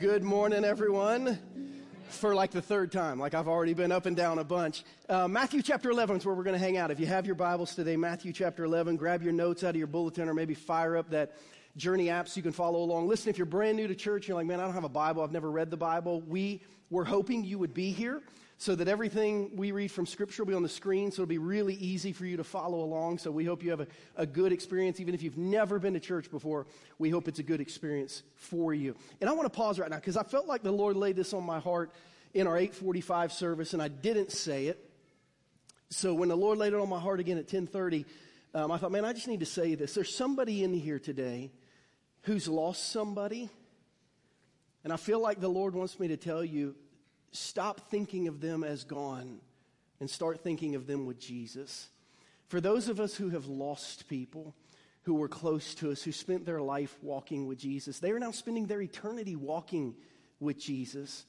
Good morning, everyone. For like the third time, like I've already been up and down a bunch. Uh, Matthew chapter 11 is where we're going to hang out. If you have your Bibles today, Matthew chapter 11, grab your notes out of your bulletin or maybe fire up that Journey app so you can follow along. Listen, if you're brand new to church, you're like, man, I don't have a Bible. I've never read the Bible. We were hoping you would be here so that everything we read from Scripture will be on the screen, so it'll be really easy for you to follow along. So we hope you have a, a good experience. Even if you've never been to church before, we hope it's a good experience for you. And I want to pause right now because I felt like the Lord laid this on my heart in our 845 service, and I didn't say it. So when the Lord laid it on my heart again at 1030, um, I thought, man, I just need to say this. There's somebody in here today who's lost somebody. And I feel like the Lord wants me to tell you stop thinking of them as gone and start thinking of them with Jesus. For those of us who have lost people who were close to us, who spent their life walking with Jesus, they are now spending their eternity walking with Jesus.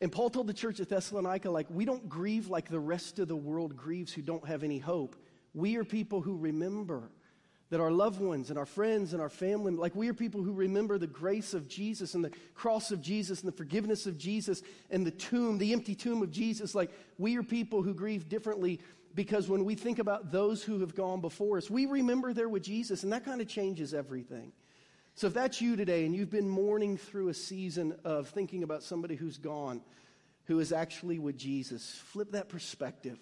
And Paul told the church at Thessalonica, like, we don't grieve like the rest of the world grieves who don't have any hope. We are people who remember that our loved ones and our friends and our family, like we are people who remember the grace of Jesus and the cross of Jesus and the forgiveness of Jesus and the tomb, the empty tomb of Jesus. Like we are people who grieve differently because when we think about those who have gone before us, we remember they're with Jesus and that kind of changes everything. So if that's you today and you've been mourning through a season of thinking about somebody who's gone, who is actually with Jesus, flip that perspective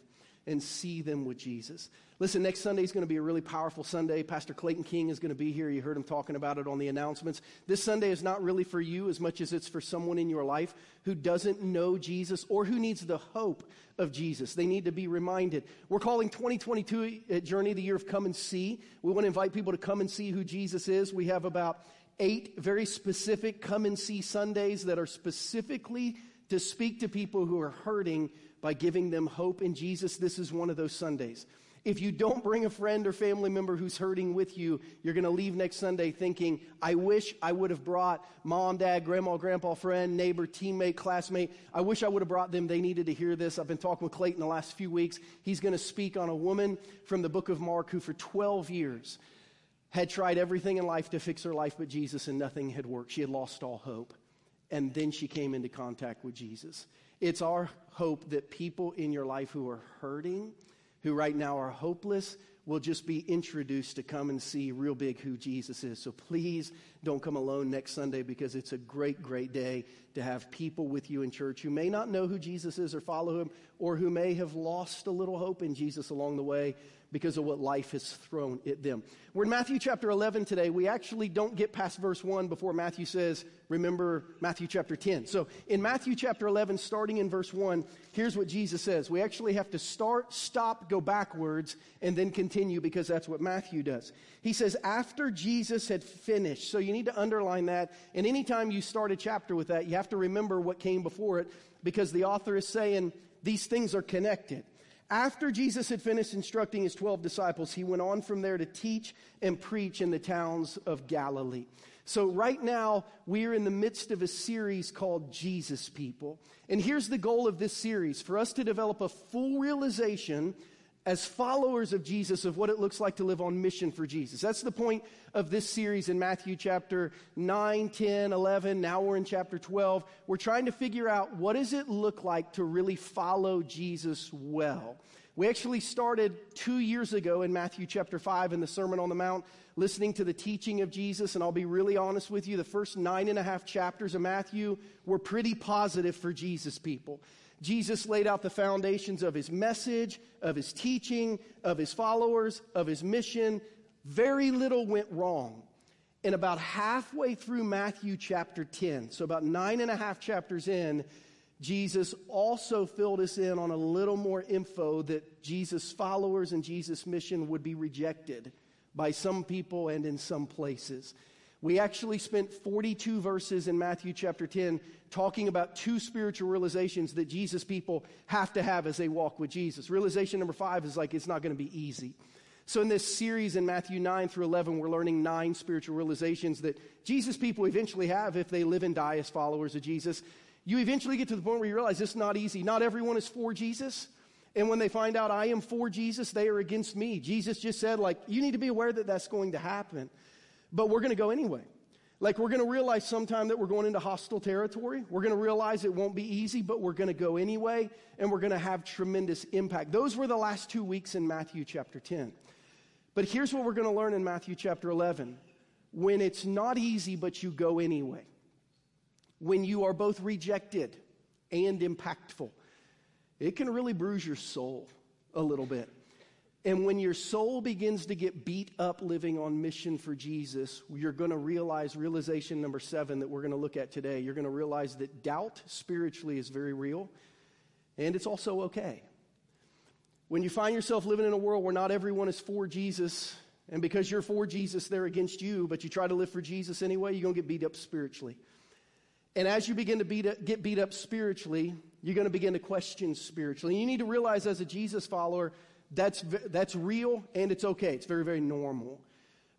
and see them with Jesus. Listen, next Sunday is going to be a really powerful Sunday. Pastor Clayton King is going to be here. You heard him talking about it on the announcements. This Sunday is not really for you as much as it's for someone in your life who doesn't know Jesus or who needs the hope of Jesus. They need to be reminded. We're calling 2022 at uh, Journey the year of come and see. We want to invite people to come and see who Jesus is. We have about eight very specific come and see Sundays that are specifically to speak to people who are hurting by giving them hope in Jesus. This is one of those Sundays. If you don't bring a friend or family member who's hurting with you, you're going to leave next Sunday thinking, I wish I would have brought mom, dad, grandma, grandpa, friend, neighbor, teammate, classmate. I wish I would have brought them. They needed to hear this. I've been talking with Clayton the last few weeks. He's going to speak on a woman from the book of Mark who for 12 years had tried everything in life to fix her life but Jesus and nothing had worked. She had lost all hope. And then she came into contact with Jesus. It's our hope that people in your life who are hurting, who right now are hopeless, will just be introduced to come and see real big who Jesus is. So please don't come alone next Sunday because it's a great, great day to have people with you in church who may not know who Jesus is or follow him, or who may have lost a little hope in Jesus along the way because of what life has thrown at them. We're in Matthew chapter 11 today. We actually don't get past verse 1 before Matthew says, remember Matthew chapter 10. So in Matthew chapter 11, starting in verse 1, here's what Jesus says. We actually have to start, stop, go backwards, and then continue because that's what Matthew does. He says, after Jesus had finished. So you need to underline that. And anytime you start a chapter with that, you have to remember what came before it because the author is saying these things are connected. After Jesus had finished instructing his 12 disciples, he went on from there to teach and preach in the towns of Galilee. So, right now, we are in the midst of a series called Jesus People. And here's the goal of this series for us to develop a full realization as followers of Jesus of what it looks like to live on mission for Jesus. That's the point of this series in Matthew chapter 9, 10, 11. Now we're in chapter 12. We're trying to figure out what does it look like to really follow Jesus well. We actually started two years ago in Matthew chapter 5 in the Sermon on the Mount, listening to the teaching of Jesus. And I'll be really honest with you, the first nine and a half chapters of Matthew were pretty positive for Jesus people. Jesus laid out the foundations of his message, of his teaching, of his followers, of his mission. Very little went wrong. And about halfway through Matthew chapter 10, so about nine and a half chapters in, Jesus also filled us in on a little more info that Jesus' followers and Jesus' mission would be rejected by some people and in some places. We actually spent 42 verses in Matthew chapter 10 talking about two spiritual realizations that Jesus people have to have as they walk with Jesus. Realization number five is like, it's not going to be easy. So, in this series in Matthew 9 through 11, we're learning nine spiritual realizations that Jesus people eventually have if they live and die as followers of Jesus. You eventually get to the point where you realize it's not easy. Not everyone is for Jesus. And when they find out I am for Jesus, they are against me. Jesus just said, like, you need to be aware that that's going to happen. But we're going to go anyway. Like, we're going to realize sometime that we're going into hostile territory. We're going to realize it won't be easy, but we're going to go anyway, and we're going to have tremendous impact. Those were the last two weeks in Matthew chapter 10. But here's what we're going to learn in Matthew chapter 11 when it's not easy, but you go anyway, when you are both rejected and impactful, it can really bruise your soul a little bit. And when your soul begins to get beat up living on mission for Jesus, you're going to realize realization number seven that we're going to look at today. You're going to realize that doubt spiritually is very real, and it's also okay. When you find yourself living in a world where not everyone is for Jesus, and because you're for Jesus, they're against you, but you try to live for Jesus anyway, you're going to get beat up spiritually. And as you begin to beat up, get beat up spiritually, you're going to begin to question spiritually. And you need to realize as a Jesus follower, that's, that's real and it's okay. It's very, very normal.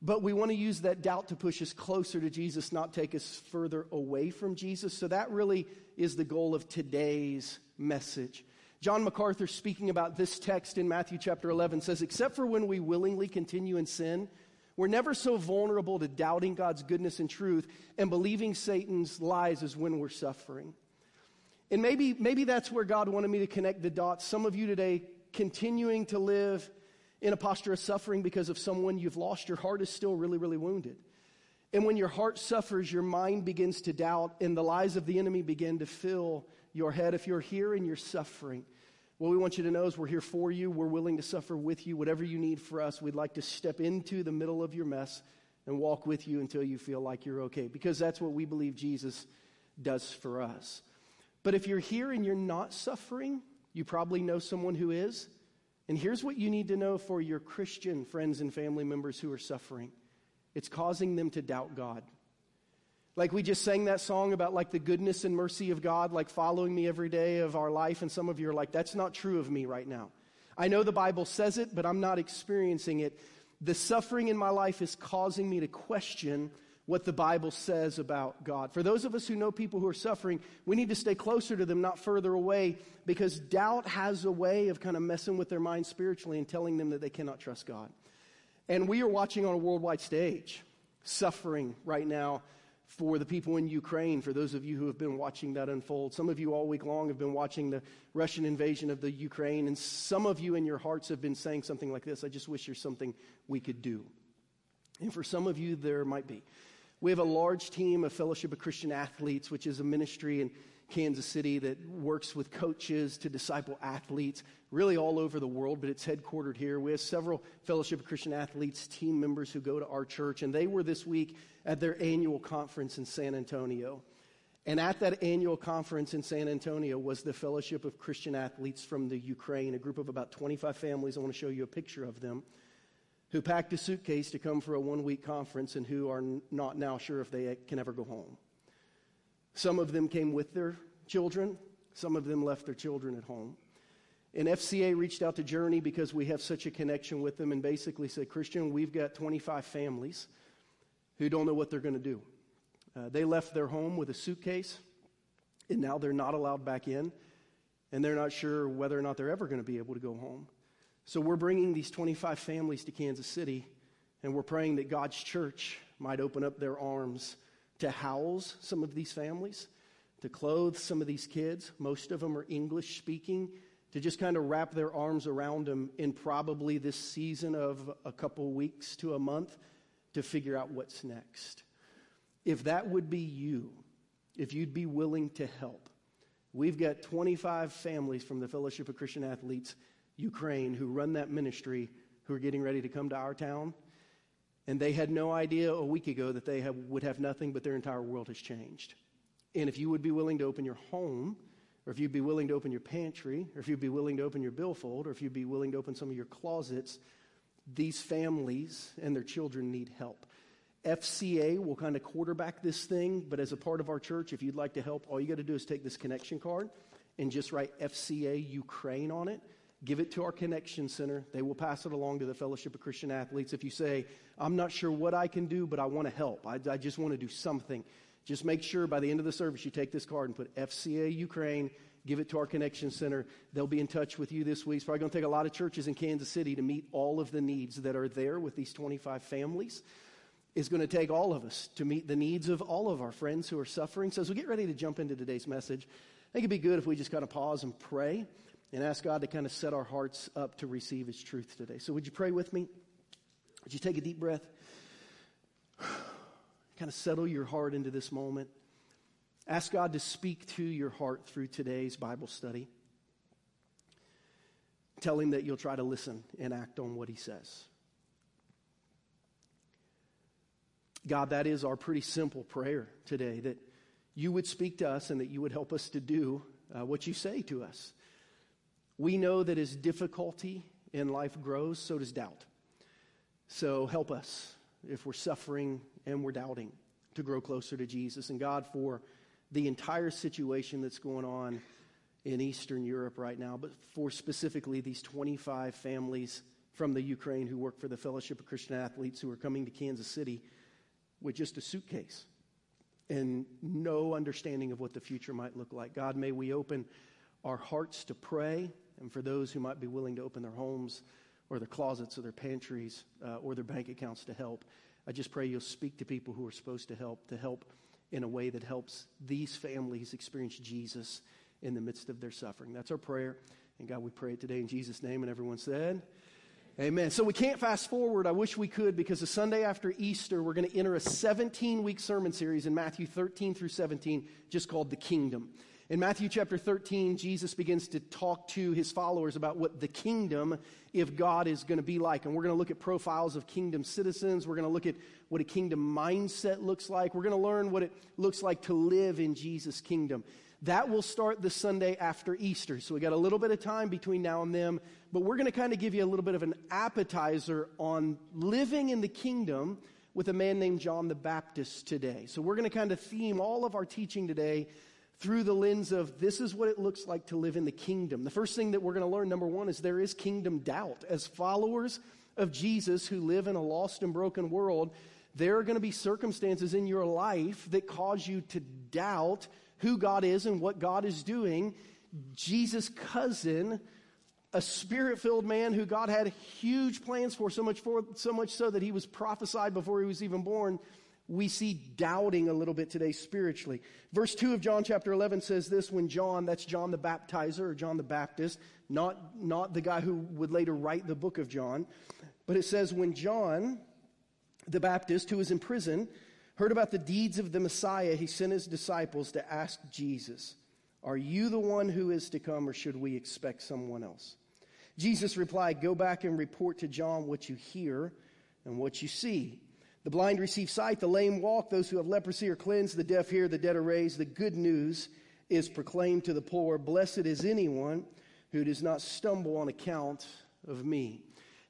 But we want to use that doubt to push us closer to Jesus, not take us further away from Jesus. So that really is the goal of today's message. John MacArthur, speaking about this text in Matthew chapter 11, says, Except for when we willingly continue in sin, we're never so vulnerable to doubting God's goodness and truth and believing Satan's lies as when we're suffering. And maybe, maybe that's where God wanted me to connect the dots. Some of you today continuing to live in a posture of suffering because of someone you've lost, your heart is still really, really wounded. And when your heart suffers, your mind begins to doubt, and the lies of the enemy begin to fill your head. If you're here and you're suffering, what we want you to know is we're here for you. We're willing to suffer with you. Whatever you need for us, we'd like to step into the middle of your mess and walk with you until you feel like you're okay, because that's what we believe Jesus does for us. But if you're here and you're not suffering, you probably know someone who is. And here's what you need to know for your Christian friends and family members who are suffering it's causing them to doubt God. Like we just sang that song about like the goodness and mercy of God, like following me every day of our life. And some of you are like, that's not true of me right now. I know the Bible says it, but I'm not experiencing it. The suffering in my life is causing me to question what the Bible says about God. For those of us who know people who are suffering, we need to stay closer to them, not further away, because doubt has a way of kind of messing with their mind spiritually and telling them that they cannot trust God. And we are watching on a worldwide stage suffering right now for the people in Ukraine, for those of you who have been watching that unfold. Some of you all week long have been watching the Russian invasion of the Ukraine, and some of you in your hearts have been saying something like this I just wish there's something we could do. And for some of you, there might be. We have a large team of Fellowship of Christian Athletes, which is a ministry in Kansas City that works with coaches to disciple athletes really all over the world, but it's headquartered here. We have several Fellowship of Christian Athletes team members who go to our church, and they were this week at their annual conference in San Antonio. And at that annual conference in San Antonio was the Fellowship of Christian Athletes from the Ukraine, a group of about 25 families. I want to show you a picture of them who packed a suitcase to come for a one week conference and who are not now sure if they can ever go home. Some of them came with their children, some of them left their children at home. And FCA reached out to Journey because we have such a connection with them and basically said, Christian, we've got 25 families who don't know what they're going to do. Uh, they left their home with a suitcase, and now they're not allowed back in, and they're not sure whether or not they're ever going to be able to go home. So we're bringing these 25 families to Kansas City, and we're praying that God's church might open up their arms to house some of these families, to clothe some of these kids. Most of them are English speaking, to just kind of wrap their arms around them in probably this season of a couple weeks to a month to figure out what's next. If that would be you, if you'd be willing to help, we've got 25 families from the Fellowship of Christian Athletes Ukraine who run that ministry who are getting ready to come to our town. And they had no idea a week ago that they have, would have nothing, but their entire world has changed. And if you would be willing to open your home, or if you'd be willing to open your pantry, or if you'd be willing to open your billfold, or if you'd be willing to open some of your closets, these families and their children need help. FCA will kind of quarterback this thing, but as a part of our church, if you'd like to help, all you got to do is take this connection card and just write FCA Ukraine on it give it to our connection center. They will pass it along to the Fellowship of Christian Athletes. If you say, I'm not sure what I can do, but I want to help, I, I just want to do something, just make sure by the end of the service you take this card and put FCA Ukraine, give it to our connection center. They'll be in touch with you this week. It's probably going to take a lot of churches in Kansas City to meet all of the needs that are there with these 25 families. is going to take all of us to meet the needs of all of our friends who are suffering. So, as we get ready to jump into today's message, I think it'd be good if we just kind of pause and pray and ask God to kind of set our hearts up to receive His truth today. So, would you pray with me? Would you take a deep breath? kind of settle your heart into this moment. Ask God to speak to your heart through today's Bible study. Tell Him that you'll try to listen and act on what He says. God, that is our pretty simple prayer today that you would speak to us and that you would help us to do uh, what you say to us. We know that as difficulty in life grows, so does doubt. So help us if we're suffering and we're doubting to grow closer to Jesus. And God, for the entire situation that's going on in Eastern Europe right now, but for specifically these 25 families from the Ukraine who work for the Fellowship of Christian Athletes who are coming to Kansas City with just a suitcase and no understanding of what the future might look like. God, may we open our hearts to pray, and for those who might be willing to open their homes or their closets or their pantries uh, or their bank accounts to help. I just pray you'll speak to people who are supposed to help, to help in a way that helps these families experience Jesus in the midst of their suffering. That's our prayer. And God, we pray it today in Jesus' name. And everyone said, Amen. So we can't fast forward. I wish we could because the Sunday after Easter, we're going to enter a 17 week sermon series in Matthew 13 through 17, just called The Kingdom. In Matthew chapter 13, Jesus begins to talk to his followers about what the kingdom if God is going to be like. And we're going to look at profiles of kingdom citizens. We're going to look at what a kingdom mindset looks like. We're going to learn what it looks like to live in Jesus' kingdom. That will start the Sunday after Easter. So we got a little bit of time between now and then, but we're going to kind of give you a little bit of an appetizer on living in the kingdom with a man named John the Baptist today. So we're going to kind of theme all of our teaching today through the lens of this is what it looks like to live in the kingdom. The first thing that we're going to learn, number one, is there is kingdom doubt. As followers of Jesus who live in a lost and broken world, there are going to be circumstances in your life that cause you to doubt who God is and what God is doing. Jesus' cousin, a spirit filled man who God had huge plans for, so much for, so much so that he was prophesied before he was even born we see doubting a little bit today spiritually. Verse 2 of John chapter 11 says this when John, that's John the baptizer or John the Baptist, not, not the guy who would later write the book of John, but it says when John the Baptist, who was in prison, heard about the deeds of the Messiah, he sent his disciples to ask Jesus, Are you the one who is to come, or should we expect someone else? Jesus replied, Go back and report to John what you hear and what you see. The blind receive sight, the lame walk, those who have leprosy are cleansed, the deaf hear, the dead are raised. The good news is proclaimed to the poor. Blessed is anyone who does not stumble on account of me.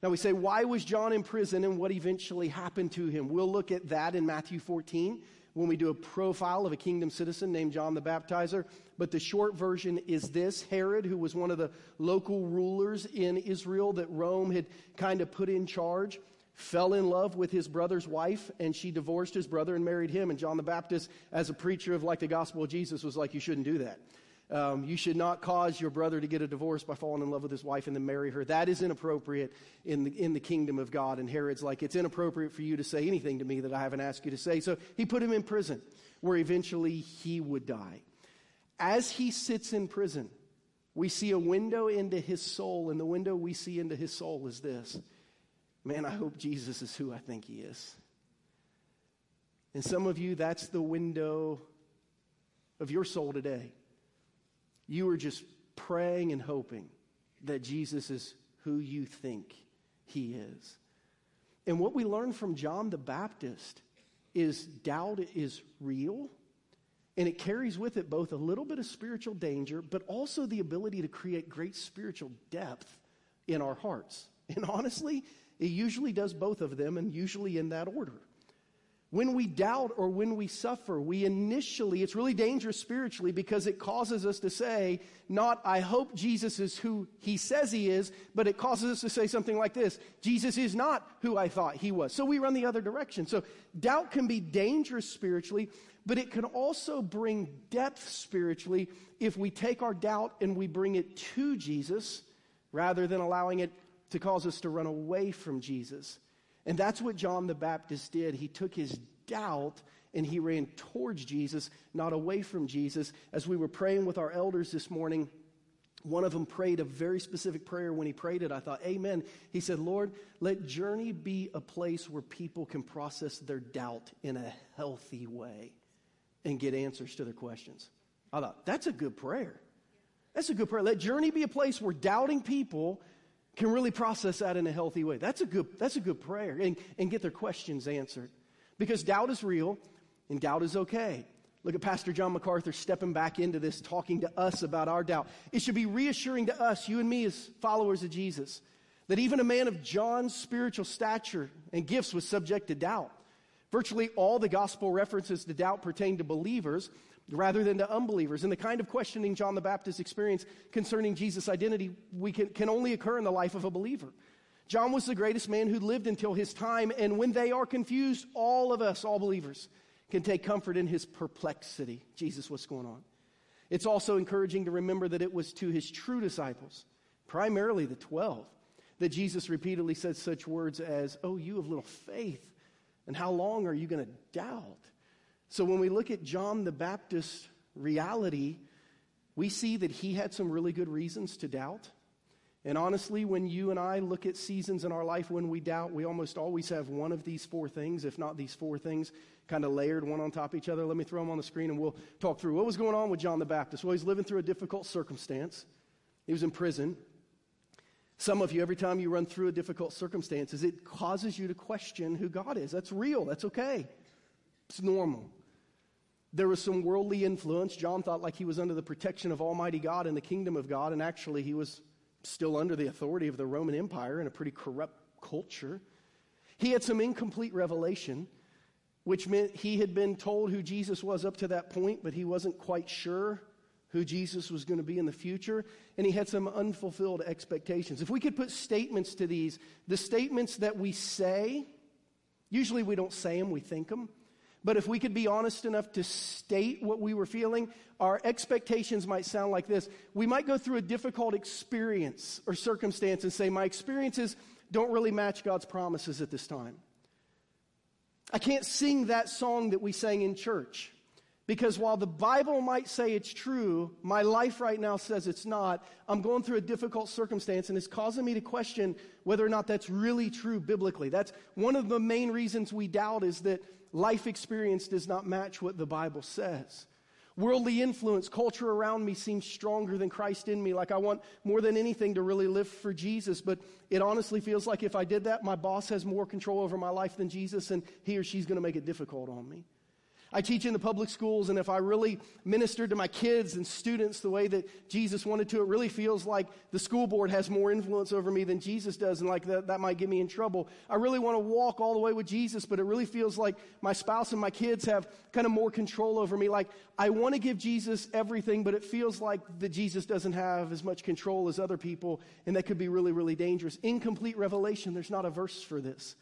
Now we say, why was John in prison and what eventually happened to him? We'll look at that in Matthew 14 when we do a profile of a kingdom citizen named John the Baptizer. But the short version is this Herod, who was one of the local rulers in Israel that Rome had kind of put in charge, fell in love with his brother's wife, and she divorced his brother and married him. And John the Baptist, as a preacher of like the gospel of Jesus, was like, You shouldn't do that. Um, you should not cause your brother to get a divorce by falling in love with his wife and then marry her. That is inappropriate in the, in the kingdom of God. And Herod's like, It's inappropriate for you to say anything to me that I haven't asked you to say. So he put him in prison, where eventually he would die. As he sits in prison, we see a window into his soul, and the window we see into his soul is this Man, I hope Jesus is who I think he is. And some of you, that's the window of your soul today. You are just praying and hoping that Jesus is who you think he is. And what we learn from John the Baptist is doubt is real. And it carries with it both a little bit of spiritual danger, but also the ability to create great spiritual depth in our hearts. And honestly, it usually does both of them, and usually in that order. When we doubt or when we suffer, we initially, it's really dangerous spiritually because it causes us to say, not, I hope Jesus is who he says he is, but it causes us to say something like this Jesus is not who I thought he was. So we run the other direction. So doubt can be dangerous spiritually, but it can also bring depth spiritually if we take our doubt and we bring it to Jesus rather than allowing it to cause us to run away from Jesus. And that's what John the Baptist did. He took his doubt and he ran towards Jesus, not away from Jesus. As we were praying with our elders this morning, one of them prayed a very specific prayer. When he prayed it, I thought, Amen. He said, Lord, let Journey be a place where people can process their doubt in a healthy way and get answers to their questions. I thought, that's a good prayer. That's a good prayer. Let Journey be a place where doubting people can really process that in a healthy way. That's a good, that's a good prayer and, and get their questions answered. Because doubt is real and doubt is okay. Look at Pastor John MacArthur stepping back into this, talking to us about our doubt. It should be reassuring to us, you and me as followers of Jesus, that even a man of John's spiritual stature and gifts was subject to doubt. Virtually all the gospel references to doubt pertain to believers rather than to unbelievers. And the kind of questioning John the Baptist experienced concerning Jesus' identity we can, can only occur in the life of a believer. John was the greatest man who lived until his time, and when they are confused, all of us, all believers, can take comfort in his perplexity. Jesus, what's going on? It's also encouraging to remember that it was to his true disciples, primarily the 12, that Jesus repeatedly said such words as, Oh, you of little faith, and how long are you going to doubt? So when we look at John the Baptist's reality, we see that he had some really good reasons to doubt. And honestly, when you and I look at seasons in our life when we doubt, we almost always have one of these four things, if not these four things, kind of layered one on top of each other. Let me throw them on the screen and we'll talk through what was going on with John the Baptist. Well, he's living through a difficult circumstance. He was in prison. Some of you, every time you run through a difficult circumstances, it causes you to question who God is. That's real. That's okay. It's normal. There was some worldly influence. John thought like he was under the protection of Almighty God and the kingdom of God, and actually he was still under the authority of the Roman Empire in a pretty corrupt culture. He had some incomplete revelation which meant he had been told who Jesus was up to that point, but he wasn't quite sure who Jesus was going to be in the future, and he had some unfulfilled expectations. If we could put statements to these, the statements that we say, usually we don't say them, we think them. But if we could be honest enough to state what we were feeling, our expectations might sound like this. We might go through a difficult experience or circumstance and say, My experiences don't really match God's promises at this time. I can't sing that song that we sang in church. Because while the Bible might say it's true, my life right now says it's not. I'm going through a difficult circumstance and it's causing me to question whether or not that's really true biblically. That's one of the main reasons we doubt is that life experience does not match what the Bible says. Worldly influence, culture around me seems stronger than Christ in me. Like I want more than anything to really live for Jesus. But it honestly feels like if I did that, my boss has more control over my life than Jesus, and he or she's going to make it difficult on me. I teach in the public schools, and if I really ministered to my kids and students the way that Jesus wanted to, it really feels like the school board has more influence over me than Jesus does, and like that, that might get me in trouble. I really want to walk all the way with Jesus, but it really feels like my spouse and my kids have kind of more control over me. Like I want to give Jesus everything, but it feels like that Jesus doesn't have as much control as other people, and that could be really, really dangerous. Incomplete revelation, there's not a verse for this.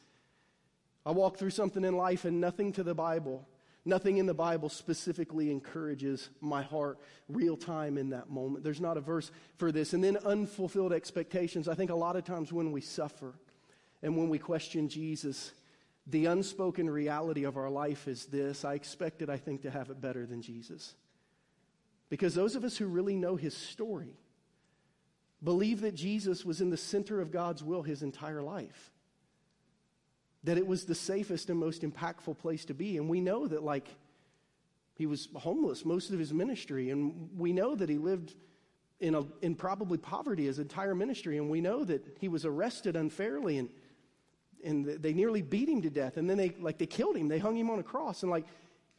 I walk through something in life and nothing to the Bible Nothing in the Bible specifically encourages my heart real time in that moment. There's not a verse for this. And then unfulfilled expectations. I think a lot of times when we suffer and when we question Jesus, the unspoken reality of our life is this I expected, I think, to have it better than Jesus. Because those of us who really know his story believe that Jesus was in the center of God's will his entire life that it was the safest and most impactful place to be. And we know that, like, he was homeless most of his ministry, and we know that he lived in, a, in probably poverty his entire ministry, and we know that he was arrested unfairly, and, and they nearly beat him to death, and then they, like, they killed him. They hung him on a cross, and, like,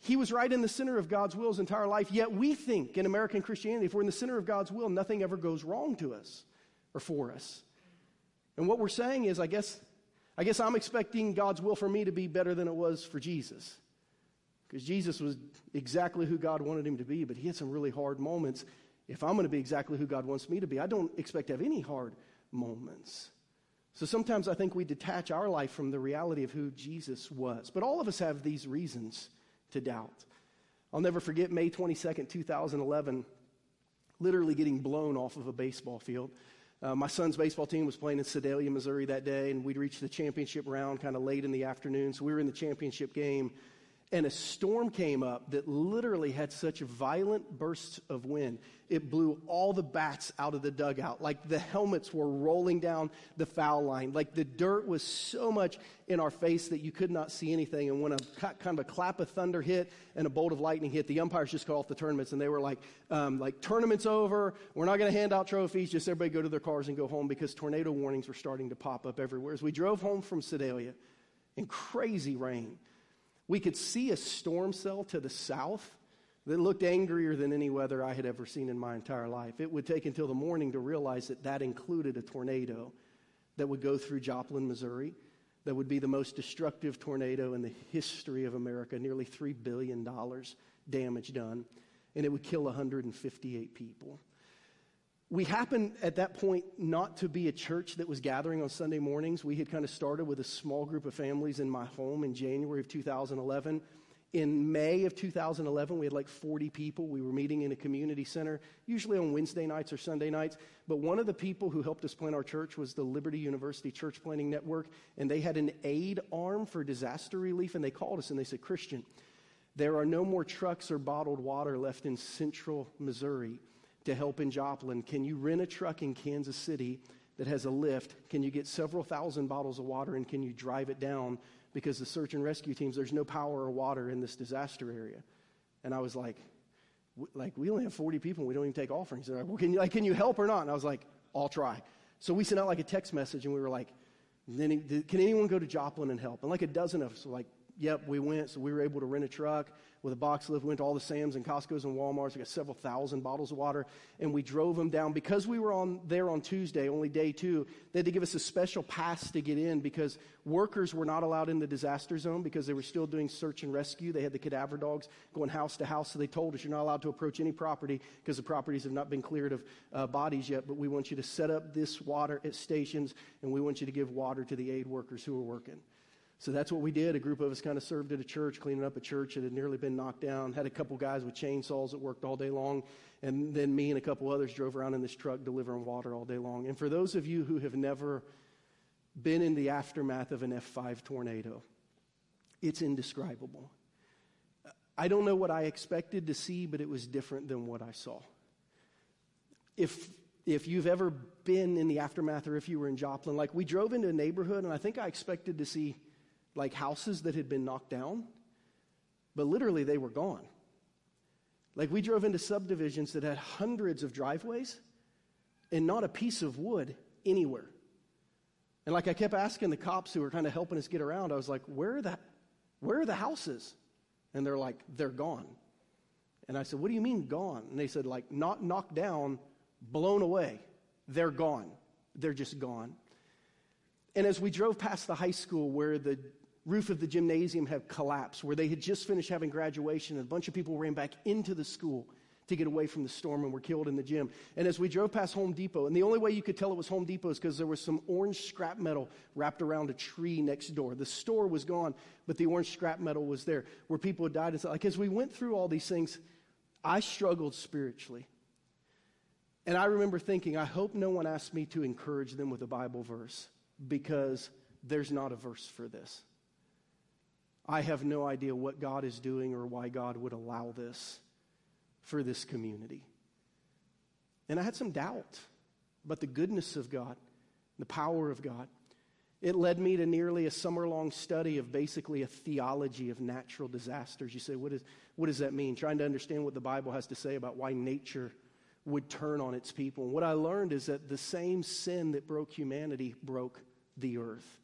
he was right in the center of God's will his entire life. Yet we think in American Christianity, if we're in the center of God's will, nothing ever goes wrong to us or for us. And what we're saying is, I guess I guess I'm expecting God's will for me to be better than it was for Jesus. Because Jesus was exactly who God wanted him to be, but he had some really hard moments. If I'm going to be exactly who God wants me to be, I don't expect to have any hard moments. So sometimes I think we detach our life from the reality of who Jesus was. But all of us have these reasons to doubt. I'll never forget May 22nd, 2011, literally getting blown off of a baseball field. Uh, my son's baseball team was playing in Sedalia, Missouri that day, and we'd reached the championship round kind of late in the afternoon. So we were in the championship game and a storm came up that literally had such violent bursts of wind. It blew all the bats out of the dugout. Like the helmets were rolling down the foul line. Like the dirt was so much in our face that you could not see anything. And when a kind of a clap of thunder hit and a bolt of lightning hit, the umpires just called off the tournaments and they were like, um, like tournament's over. We're not going to hand out trophies. Just everybody go to their cars and go home because tornado warnings were starting to pop up everywhere. As we drove home from Sedalia in crazy rain, we could see a storm cell to the south that looked angrier than any weather I had ever seen in my entire life. It would take until the morning to realize that that included a tornado that would go through Joplin, Missouri, that would be the most destructive tornado in the history of America, nearly $3 billion damage done, and it would kill 158 people we happened at that point not to be a church that was gathering on Sunday mornings. We had kind of started with a small group of families in my home in January of 2011. In May of 2011, we had like 40 people. We were meeting in a community center, usually on Wednesday nights or Sunday nights. But one of the people who helped us plant our church was the Liberty University Church Planting Network, and they had an aid arm for disaster relief. And they called us and they said, Christian, there are no more trucks or bottled water left in central Missouri to help in Joplin? Can you rent a truck in Kansas City that has a lift? Can you get several thousand bottles of water and can you drive it down? Because the search and rescue teams, there's no power or water in this disaster area. And I was like, like we only have 40 people and we don't even take offerings. They're like, well, can you, like, can you help or not? And I was like, I'll try. So we sent out like a text message and we were like, can anyone go to Joplin and help? And like a dozen of us were like, yep, we went. So we were able to rent a truck with a box lift. We went to all the Sam's and Costco's and Walmart's. We got several thousand bottles of water, and we drove them down. Because we were on there on Tuesday, only day two, they had to give us a special pass to get in because workers were not allowed in the disaster zone because they were still doing search and rescue. They had the cadaver dogs going house to house, so they told us you're not allowed to approach any property because the properties have not been cleared of uh, bodies yet. But we want you to set up this water at stations, and we want you to give water to the aid workers who are working. So that's what we did. A group of us kind of served at a church, cleaning up a church that had nearly been knocked down. Had a couple guys with chainsaws that worked all day long. And then me and a couple others drove around in this truck delivering water all day long. And for those of you who have never been in the aftermath of an F5 tornado, it's indescribable. I don't know what I expected to see, but it was different than what I saw. If if you've ever been in the aftermath or if you were in Joplin, like we drove into a neighborhood and I think I expected to see like houses that had been knocked down, but literally they were gone. Like we drove into subdivisions that had hundreds of driveways and not a piece of wood anywhere. And like I kept asking the cops who were kind of helping us get around, I was like, where are the, where are the houses? And they're like, they're gone. And I said, what do you mean gone? And they said, like, not knocked down, blown away. They're gone. They're just gone. And as we drove past the high school where the roof of the gymnasium had collapsed, where they had just finished having graduation, and a bunch of people ran back into the school to get away from the storm and were killed in the gym. And as we drove past Home Depot, and the only way you could tell it was Home Depot is because there was some orange scrap metal wrapped around a tree next door. The store was gone, but the orange scrap metal was there where people had died. And so, like as we went through all these things, I struggled spiritually. And I remember thinking, I hope no one asked me to encourage them with a Bible verse because there's not a verse for this. I have no idea what God is doing or why God would allow this for this community. And I had some doubt about the goodness of God, the power of God. It led me to nearly a summer long study of basically a theology of natural disasters. You say, what, is, what does that mean? Trying to understand what the Bible has to say about why nature would turn on its people. And what I learned is that the same sin that broke humanity broke the earth.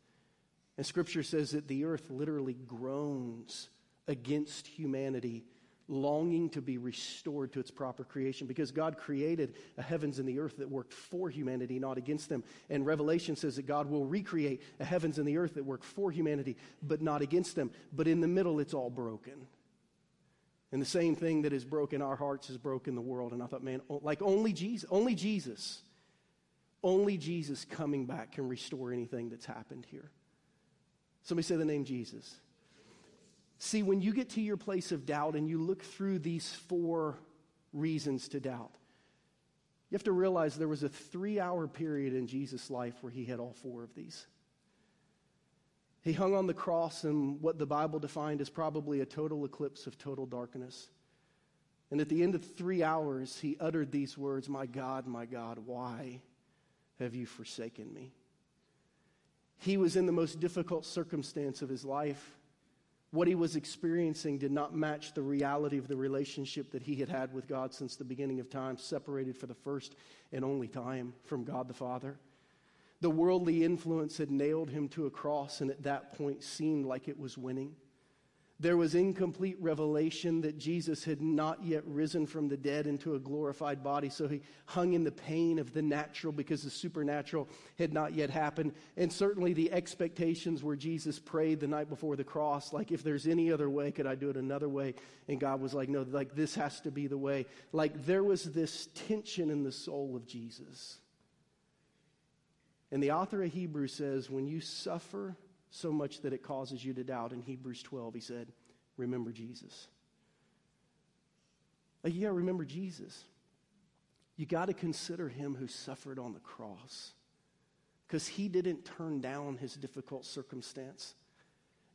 And scripture says that the earth literally groans against humanity, longing to be restored to its proper creation because God created a heavens and the earth that worked for humanity, not against them. And Revelation says that God will recreate a heavens and the earth that work for humanity, but not against them. But in the middle, it's all broken. And the same thing that has broken our hearts has broken the world. And I thought, man, like only Jesus, only Jesus, only Jesus coming back can restore anything that's happened here. Somebody say the name Jesus. See, when you get to your place of doubt and you look through these four reasons to doubt, You have to realize there was a three hour period in Jesus' life where he had all four of these. He hung on the cross in what the Bible defined as probably a total eclipse of total darkness. And at the end of three hours, he uttered these words My God, my God, why have you forsaken me? He was in the most difficult circumstance of his life. What he was experiencing did not match the reality of the relationship that he had had with God since the beginning of time, separated for the first and only time from God the Father. The worldly influence had nailed him to a cross, and at that point seemed like it was winning. There was incomplete revelation that Jesus had not yet risen from the dead into a glorified body, so he hung in the pain of the natural because the supernatural had not yet happened. And certainly the expectations where Jesus prayed the night before the cross, like, if there's any other way, could I do it another way? And God was like, no, like, this has to be the way. Like, there was this tension in the soul of Jesus. And the author of Hebrews says, when you suffer, so much that it causes you to doubt. In Hebrews 12, he said, Remember Jesus. Like, you got to remember Jesus. You got to consider him who suffered on the cross because he didn't turn down his difficult circumstance.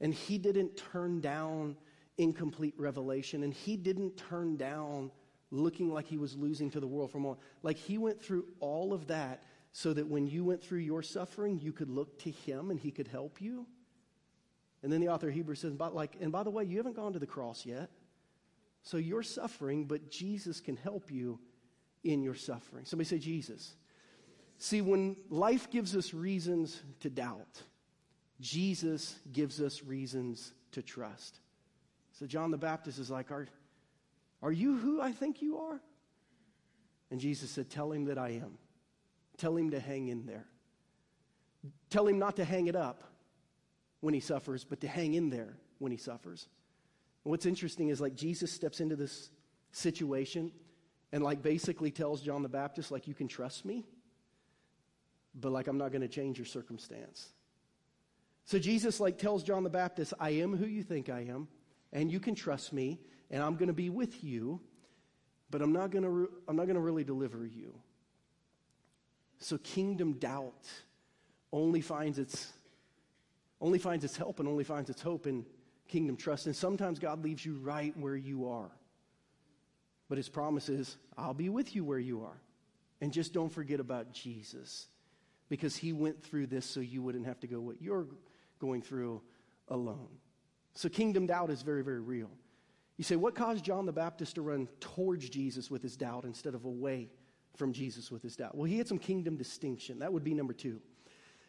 And he didn't turn down incomplete revelation. And he didn't turn down looking like he was losing to the world from all. Like he went through all of that so that when you went through your suffering, you could look to him and he could help you. And then the author of Hebrews says, like, and by the way, you haven't gone to the cross yet. So you're suffering, but Jesus can help you in your suffering. Somebody say, Jesus. See, when life gives us reasons to doubt, Jesus gives us reasons to trust. So John the Baptist is like, Are, are you who I think you are? And Jesus said, Tell him that I am. Tell him to hang in there. Tell him not to hang it up when he suffers, but to hang in there when he suffers. And what's interesting is like Jesus steps into this situation and like basically tells John the Baptist, like, you can trust me, but like I'm not going to change your circumstance. So Jesus like tells John the Baptist, I am who you think I am, and you can trust me, and I'm going to be with you, but I'm not going to re- I'm not going to really deliver you. So kingdom doubt only finds its only finds its help and only finds its hope in kingdom trust. And sometimes God leaves you right where you are. But his promise is, I'll be with you where you are. And just don't forget about Jesus because he went through this so you wouldn't have to go what you're going through alone. So kingdom doubt is very, very real. You say, what caused John the Baptist to run towards Jesus with his doubt instead of away from Jesus with his doubt? Well, he had some kingdom distinction. That would be number two.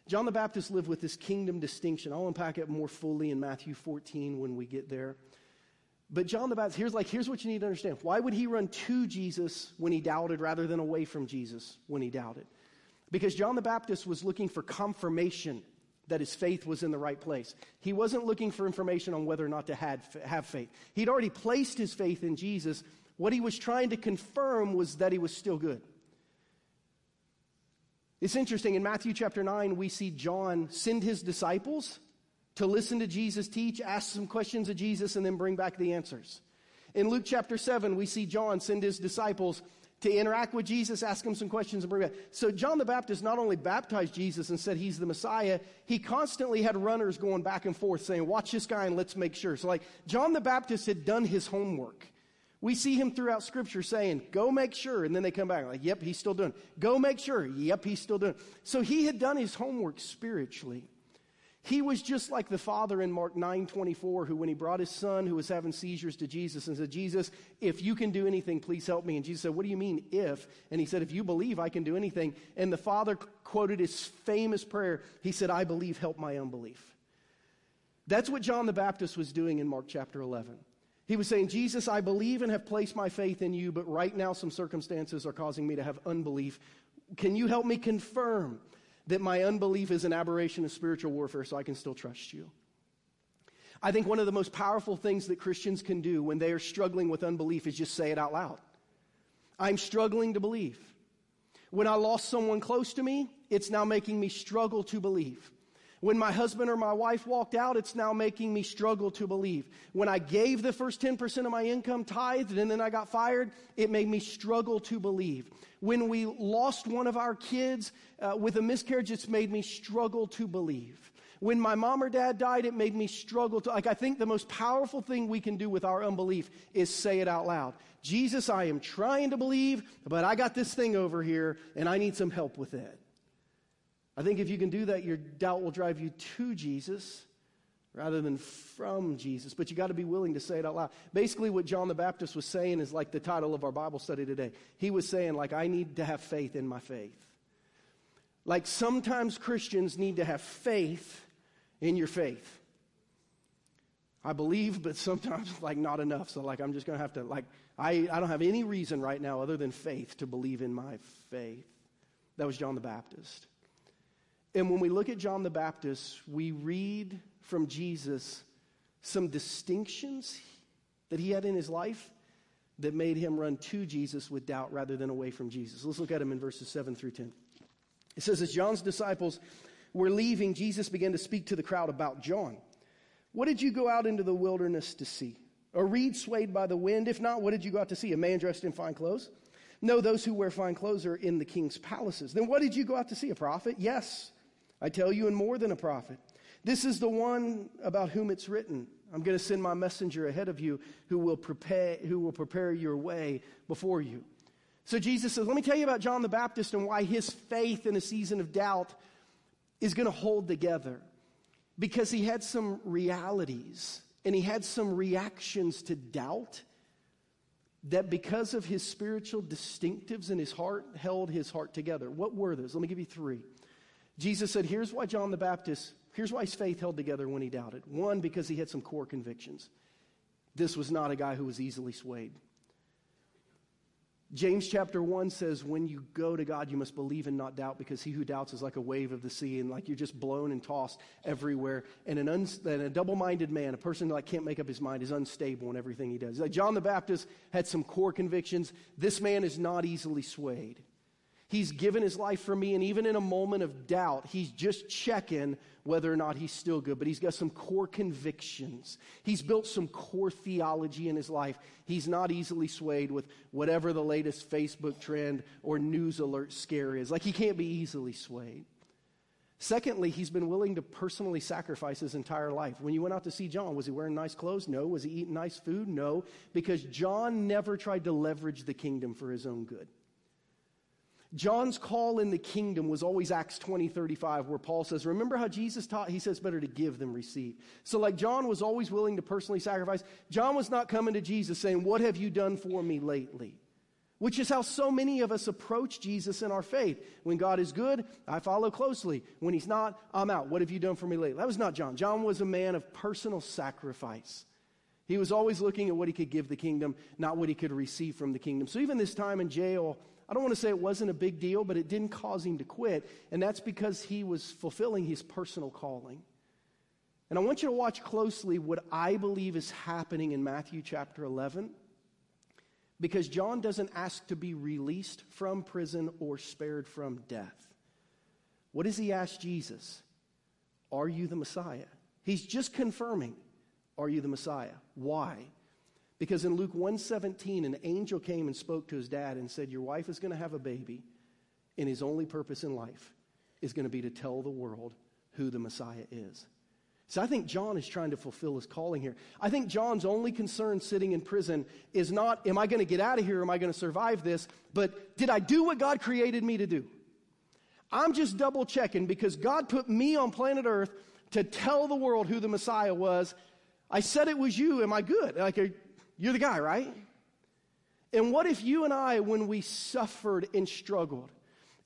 John the Baptist lived with this kingdom distinction. I'll unpack it more fully in Matthew 14 when we get there. But John the Baptist, here's like, here's what you need to understand. Why would he run to Jesus when he doubted rather than away from Jesus when he doubted? Because John the Baptist was looking for confirmation that his faith was in the right place. He wasn't looking for information on whether or not to have faith. He'd already placed his faith in Jesus. What he was trying to confirm was that he was still good. It's interesting. In Matthew chapter 9, we see John send his disciples to listen to Jesus teach, ask some questions of Jesus, and then bring back the answers. In Luke chapter 7, we see John send his disciples to interact with Jesus, ask him some questions, and bring back. So John the Baptist not only baptized Jesus and said he's the Messiah, he constantly had runners going back and forth saying, Watch this guy and let's make sure. So, like, John the Baptist had done his homework. We see him throughout scripture saying, go make sure. And then they come back like, yep, he's still doing. Go make sure. Yep, he's still doing. So he had done his homework spiritually. He was just like the father in Mark 9 24, who, when he brought his son who was having seizures to Jesus and said, Jesus, if you can do anything, please help me. And Jesus said, What do you mean, if? And he said, If you believe, I can do anything. And the father quoted his famous prayer. He said, I believe, help my unbelief. That's what John the Baptist was doing in Mark chapter 11. He was saying, Jesus, I believe and have placed my faith in you, but right now some circumstances are causing me to have unbelief. Can you help me confirm that my unbelief is an aberration of spiritual warfare so I can still trust you? I think one of the most powerful things that Christians can do when they are struggling with unbelief is just say it out loud. I'm struggling to believe. When I lost someone close to me, it's now making me struggle to believe. When my husband or my wife walked out, it's now making me struggle to believe. When I gave the first 10% of my income tithed and then I got fired, it made me struggle to believe. When we lost one of our kids uh, with a miscarriage, it's made me struggle to believe. When my mom or dad died, it made me struggle to, like, I think the most powerful thing we can do with our unbelief is say it out loud. Jesus, I am trying to believe, but I got this thing over here and I need some help with it. I think if you can do that, your doubt will drive you to Jesus rather than from Jesus. But you got to be willing to say it out loud. Basically, what John the Baptist was saying is like the title of our Bible study today. He was saying, like, I need to have faith in my faith. Like sometimes Christians need to have faith in your faith. I believe, but sometimes like not enough. So like I'm just gonna have to like I, I don't have any reason right now other than faith to believe in my faith. That was John the Baptist. And when we look at John the Baptist, we read from Jesus some distinctions that he had in his life that made him run to Jesus with doubt rather than away from Jesus. Let's look at him in verses 7 through 10. It says, As John's disciples were leaving, Jesus began to speak to the crowd about John. What did you go out into the wilderness to see? A reed swayed by the wind? If not, what did you go out to see? A man dressed in fine clothes? No, those who wear fine clothes are in the king's palaces. Then what did you go out to see? A prophet? Yes. I tell you, and more than a prophet. This is the one about whom it's written. I'm going to send my messenger ahead of you who will prepare, who will prepare your way before you. So Jesus says, Let me tell you about John the Baptist and why his faith in a season of doubt is going to hold together. Because he had some realities and he had some reactions to doubt that because of his spiritual distinctives in his heart held his heart together. What were those? Let me give you three. Jesus said, Here's why John the Baptist, here's why his faith held together when he doubted. One, because he had some core convictions. This was not a guy who was easily swayed. James chapter 1 says, when you go to God, you must believe and not doubt, because he who doubts is like a wave of the sea, and like you're just blown and tossed everywhere. And an un- and a double minded man, a person that like, can't make up his mind, is unstable in everything he does. Like John the Baptist had some core convictions. This man is not easily swayed. He's given his life for me, and even in a moment of doubt, he's just checking whether or not he's still good. But he's got some core convictions. He's built some core theology in his life. He's not easily swayed with whatever the latest Facebook trend or news alert scare is. Like, he can't be easily swayed. Secondly, he's been willing to personally sacrifice his entire life. When you went out to see John, was he wearing nice clothes? No. Was he eating nice food? No. Because John never tried to leverage the kingdom for his own good. John's call in the kingdom was always Acts 20, 35, where Paul says, Remember how Jesus taught? He says, Better to give than receive. So, like, John was always willing to personally sacrifice. John was not coming to Jesus saying, What have you done for me lately? Which is how so many of us approach Jesus in our faith. When God is good, I follow closely. When He's not, I'm out. What have you done for me lately? That was not John. John was a man of personal sacrifice. He was always looking at what he could give the kingdom, not what he could receive from the kingdom. So, even this time in jail, I don't want to say it wasn't a big deal, but it didn't cause him to quit. And that's because he was fulfilling his personal calling. And I want you to watch closely what I believe is happening in Matthew chapter 11. Because John doesn't ask to be released from prison or spared from death. What does he ask Jesus? Are you the Messiah? He's just confirming, Are you the Messiah? Why? Because in Luke 117, an angel came and spoke to his dad and said, Your wife is going to have a baby, and his only purpose in life is going to be to tell the world who the Messiah is. So I think John is trying to fulfill his calling here. I think John's only concern sitting in prison is not, am I going to get out of here? Am I going to survive this? But did I do what God created me to do? I'm just double checking because God put me on planet Earth to tell the world who the Messiah was. I said it was you. Am I good? Like, you're the guy, right? And what if you and I, when we suffered and struggled,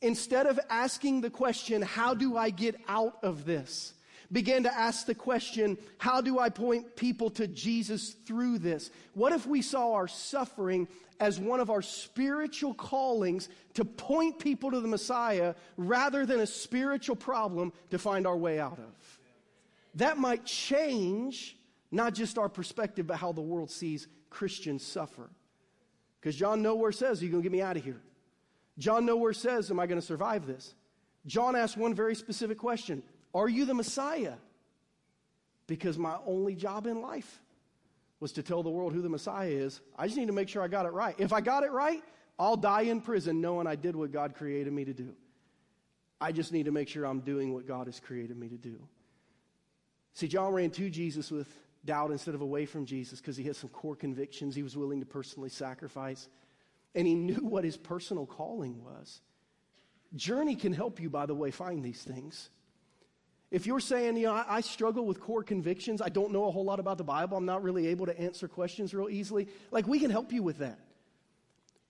instead of asking the question, How do I get out of this? began to ask the question, How do I point people to Jesus through this? What if we saw our suffering as one of our spiritual callings to point people to the Messiah rather than a spiritual problem to find our way out of? That might change not just our perspective, but how the world sees Christians suffer. Because John nowhere says, Are you going to get me out of here? John nowhere says, Am I going to survive this? John asked one very specific question Are you the Messiah? Because my only job in life was to tell the world who the Messiah is. I just need to make sure I got it right. If I got it right, I'll die in prison knowing I did what God created me to do. I just need to make sure I'm doing what God has created me to do. See, John ran to Jesus with doubt instead of away from Jesus because he had some core convictions he was willing to personally sacrifice. And he knew what his personal calling was. Journey can help you, by the way, find these things. If you're saying, you know, I, I, struggle with core convictions, I don't know a whole lot about the Bible, I'm not really able to answer questions real easily, like we can help you with that.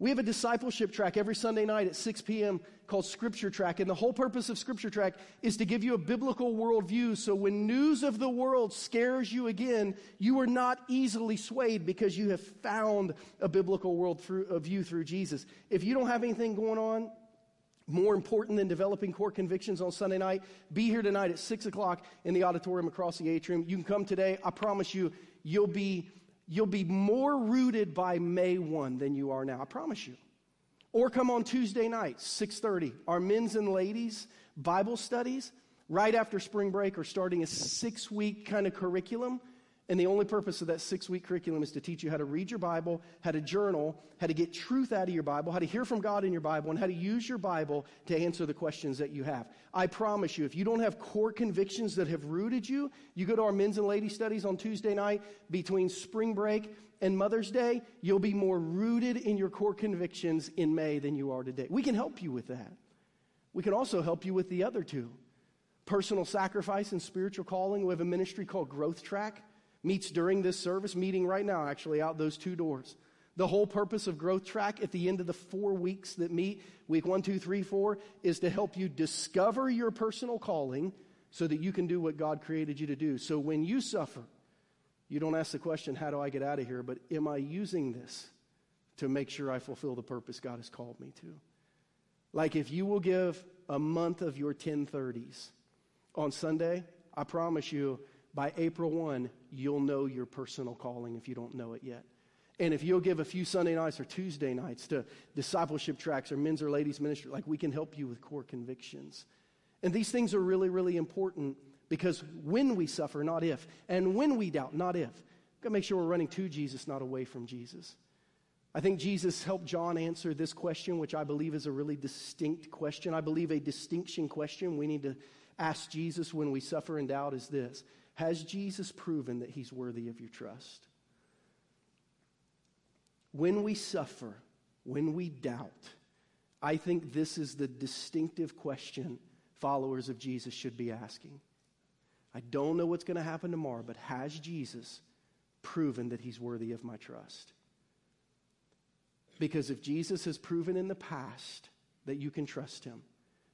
We have a discipleship track every Sunday night at 6 p.m. called Scripture Track. And the whole purpose of Scripture Track is to give you a biblical worldview so when news of the world scares you again, you are not easily swayed because you have found a biblical world through, a view through Jesus. If you don't have anything going on, more important than developing core convictions on Sunday night, be here tonight at 6 o'clock in the auditorium across the atrium. You can come today. I promise you, you'll be you'll be more rooted by May 1 than you are now. I promise you. Or come on Tuesday night, 6:30. Our men's and ladies Bible studies right after spring break are starting a 6-week kind of curriculum and the only purpose of that six week curriculum is to teach you how to read your Bible, how to journal, how to get truth out of your Bible, how to hear from God in your Bible, and how to use your Bible to answer the questions that you have. I promise you, if you don't have core convictions that have rooted you, you go to our men's and ladies studies on Tuesday night between spring break and Mother's Day, you'll be more rooted in your core convictions in May than you are today. We can help you with that. We can also help you with the other two personal sacrifice and spiritual calling. We have a ministry called Growth Track meets during this service, meeting right now, actually, out those two doors. The whole purpose of Growth Track at the end of the four weeks that meet, week one, two, three, four, is to help you discover your personal calling so that you can do what God created you to do. So when you suffer, you don't ask the question, How do I get out of here? but Am I using this to make sure I fulfill the purpose God has called me to? Like if you will give a month of your 1030s on Sunday, I promise you, by April 1, you'll know your personal calling if you don't know it yet. And if you'll give a few Sunday nights or Tuesday nights to discipleship tracks or men's or ladies' ministry, like we can help you with core convictions. And these things are really, really important because when we suffer, not if, and when we doubt, not if, we've got to make sure we're running to Jesus, not away from Jesus. I think Jesus helped John answer this question, which I believe is a really distinct question. I believe a distinction question we need to ask Jesus when we suffer and doubt is this has Jesus proven that he's worthy of your trust? When we suffer, when we doubt, I think this is the distinctive question followers of Jesus should be asking. I don't know what's going to happen tomorrow, but has Jesus proven that he's worthy of my trust? Because if Jesus has proven in the past that you can trust him,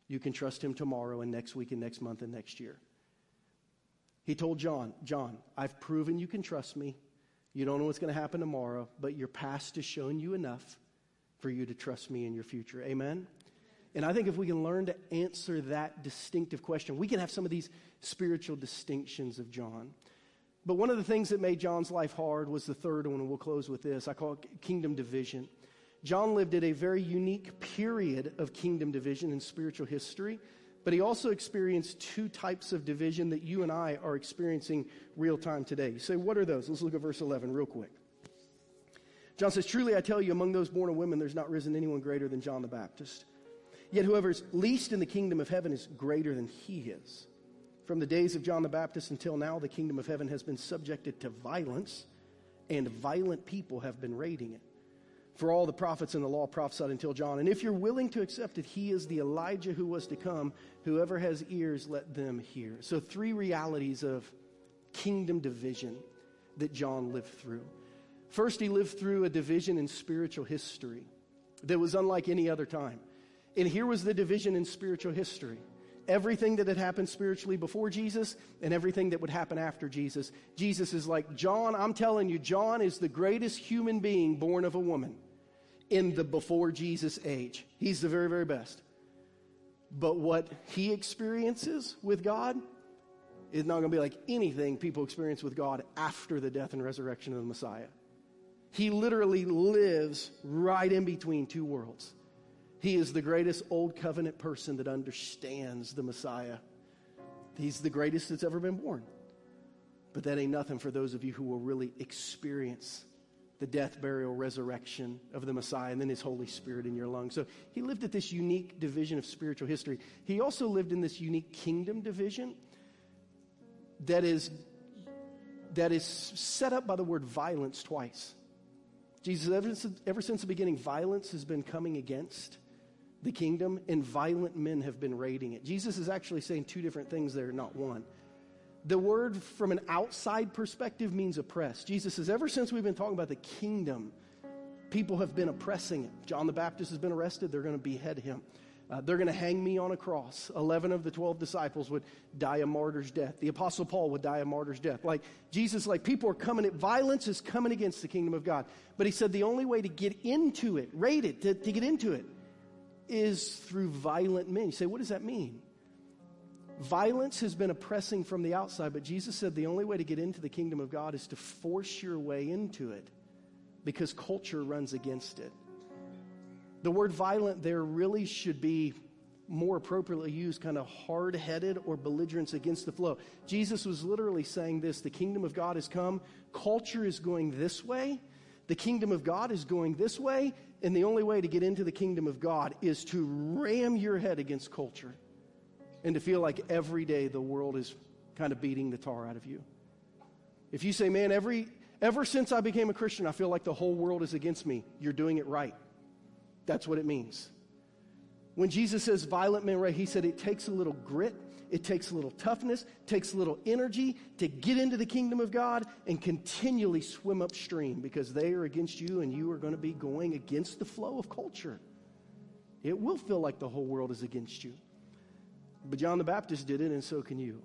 you can trust him tomorrow and next week and next month and next year. He told John, John, I've proven you can trust me. You don't know what's going to happen tomorrow, but your past has shown you enough for you to trust me in your future. Amen? And I think if we can learn to answer that distinctive question, we can have some of these spiritual distinctions of John. But one of the things that made John's life hard was the third one, and we'll close with this. I call it kingdom division. John lived at a very unique period of kingdom division in spiritual history. But he also experienced two types of division that you and I are experiencing real time today. You say, what are those? Let's look at verse 11 real quick. John says, Truly I tell you, among those born of women, there's not risen anyone greater than John the Baptist. Yet whoever is least in the kingdom of heaven is greater than he is. From the days of John the Baptist until now, the kingdom of heaven has been subjected to violence, and violent people have been raiding it. For all the prophets in the law prophesied until John. And if you're willing to accept it, he is the Elijah who was to come. Whoever has ears, let them hear. So, three realities of kingdom division that John lived through. First, he lived through a division in spiritual history that was unlike any other time. And here was the division in spiritual history everything that had happened spiritually before Jesus and everything that would happen after Jesus. Jesus is like, John, I'm telling you, John is the greatest human being born of a woman in the before Jesus age. He's the very, very best. But what he experiences with God is not going to be like anything people experience with God after the death and resurrection of the Messiah. He literally lives right in between two worlds. He is the greatest old covenant person that understands the Messiah. He's the greatest that's ever been born. But that ain't nothing for those of you who will really experience the death, burial, resurrection of the Messiah, and then his Holy Spirit in your lungs. So he lived at this unique division of spiritual history. He also lived in this unique kingdom division that is, that is set up by the word violence twice. Jesus, ever since, ever since the beginning, violence has been coming against the kingdom, and violent men have been raiding it. Jesus is actually saying two different things there, not one. The word from an outside perspective means oppress. Jesus says, ever since we've been talking about the kingdom, people have been oppressing it. John the Baptist has been arrested, they're going to behead him. Uh, they're going to hang me on a cross. Eleven of the twelve disciples would die a martyr's death. The apostle Paul would die a martyr's death. Like Jesus, like people are coming. Violence is coming against the kingdom of God. But he said the only way to get into it, rate it, to, to get into it, is through violent men. You say, what does that mean? Violence has been oppressing from the outside, but Jesus said the only way to get into the kingdom of God is to force your way into it because culture runs against it. The word violent there really should be more appropriately used, kind of hard headed or belligerence against the flow. Jesus was literally saying this the kingdom of God has come, culture is going this way, the kingdom of God is going this way, and the only way to get into the kingdom of God is to ram your head against culture and to feel like every day the world is kind of beating the tar out of you. If you say, man, every, ever since I became a Christian, I feel like the whole world is against me, you're doing it right. That's what it means. When Jesus says violent men, right, he said it takes a little grit, it takes a little toughness, it takes a little energy to get into the kingdom of God and continually swim upstream because they are against you and you are going to be going against the flow of culture. It will feel like the whole world is against you. But John the Baptist did it, and so can you.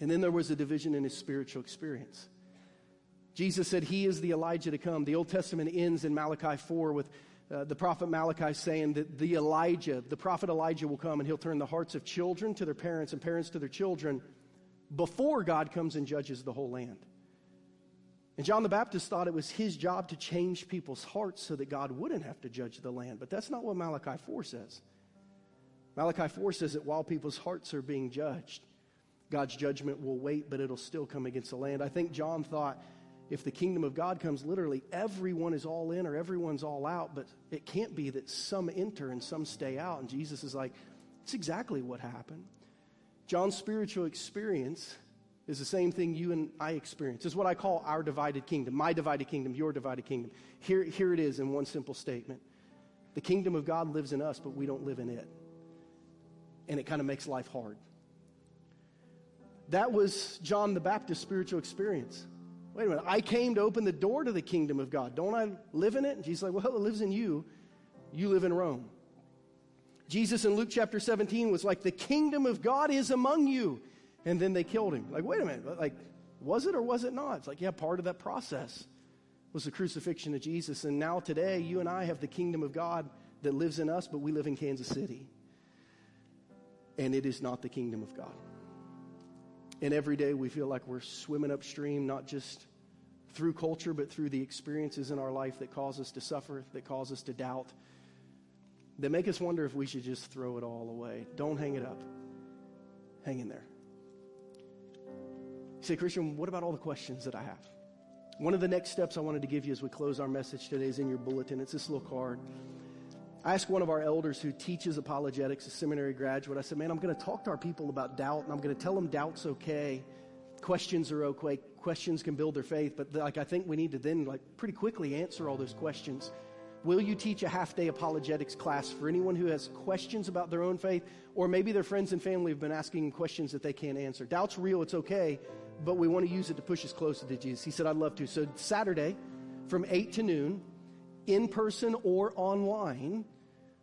And then there was a division in his spiritual experience. Jesus said he is the Elijah to come. The Old Testament ends in Malachi 4 with uh, the prophet Malachi saying that the Elijah, the prophet Elijah will come and he'll turn the hearts of children to their parents and parents to their children before God comes and judges the whole land. And John the Baptist thought it was his job to change people's hearts so that God wouldn't have to judge the land. But that's not what Malachi 4 says. Malachi 4 says that while people's hearts are being judged, God's judgment will wait, but it'll still come against the land. I think John thought if the kingdom of God comes, literally everyone is all in or everyone's all out, but it can't be that some enter and some stay out. And Jesus is like, it's exactly what happened. John's spiritual experience is the same thing you and I experience. It's what I call our divided kingdom, my divided kingdom, your divided kingdom. Here, here it is in one simple statement The kingdom of God lives in us, but we don't live in it and it kind of makes life hard. That was John the Baptist's spiritual experience. Wait a minute, I came to open the door to the kingdom of God. Don't I live in it? And Jesus like, well, it lives in you. You live in Rome. Jesus in Luke chapter 17 was like, the kingdom of God is among you. And then they killed him. Like, wait a minute, like, was it or was it not? It's like, yeah, part of that process was the crucifixion of Jesus. And now today, you and I have the kingdom of God that lives in us, but we live in Kansas City and it is not the kingdom of God. And every day we feel like we're swimming upstream, not just through culture, but through the experiences in our life that cause us to suffer, that cause us to doubt, that make us wonder if we should just throw it all away. Don't hang it up. Hang in there. You say, Christian, what about all the questions that I have? One of the next steps I wanted to give you as we close our message today is in your bulletin. It's this little card. I asked one of our elders who teaches apologetics, a seminary graduate, I said, Man, I'm going to talk to our people about doubt, and I'm going to tell them doubt's okay. Questions are okay. Questions can build their faith, but like I think we need to then like pretty quickly answer all those questions. Will you teach a half day apologetics class for anyone who has questions about their own faith, or maybe their friends and family have been asking questions that they can't answer? Doubt's real, it's okay, but we want to use it to push us closer to Jesus. He said, I'd love to. So, Saturday from 8 to noon, in person or online,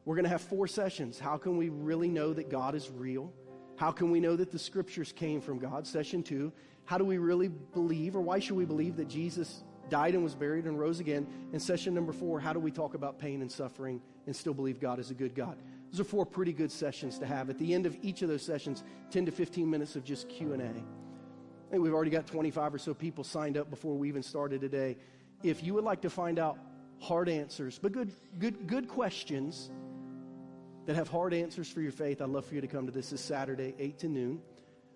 we're going to have four sessions. How can we really know that God is real? How can we know that the scriptures came from God? Session two. How do we really believe, or why should we believe that Jesus died and was buried and rose again? And session number four, how do we talk about pain and suffering and still believe God is a good God? Those are four pretty good sessions to have. At the end of each of those sessions, 10 to 15 minutes of just Q&A. I think we've already got 25 or so people signed up before we even started today. If you would like to find out hard answers, but good, good, good questions that have hard answers for your faith, I'd love for you to come to this this Saturday, 8 to noon.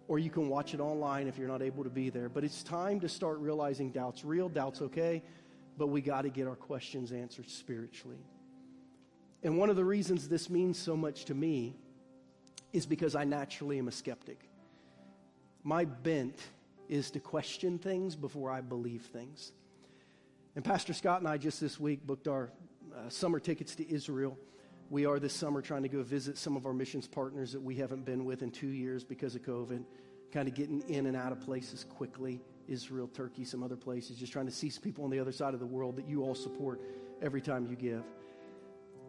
or you can watch it online if you're not able to be there. But it's time to start realizing doubt's real, doubt's okay, but we got to get our questions answered spiritually. And one of the reasons this means so much to me is because I naturally am a skeptic. My bent is to question things before I believe things. And Pastor Scott and I just this week booked our uh, summer tickets to Israel. We are this summer trying to go visit some of our missions partners that we haven't been with in two years because of COVID, kind of getting in and out of places quickly Israel, Turkey, some other places, just trying to see some people on the other side of the world that you all support every time you give.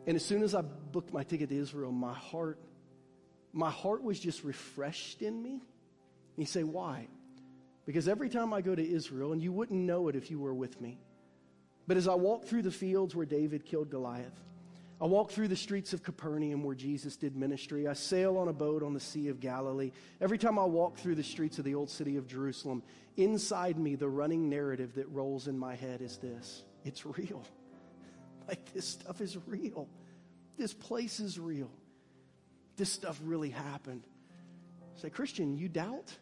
And as soon as I booked my ticket to Israel, my heart, my heart was just refreshed in me. And you say, why? Because every time I go to Israel, and you wouldn't know it if you were with me, but as I walk through the fields where David killed Goliath, I walk through the streets of Capernaum where Jesus did ministry. I sail on a boat on the Sea of Galilee. Every time I walk through the streets of the old city of Jerusalem, inside me, the running narrative that rolls in my head is this it's real. Like, this stuff is real. This place is real. This stuff really happened. Say, Christian, you doubt?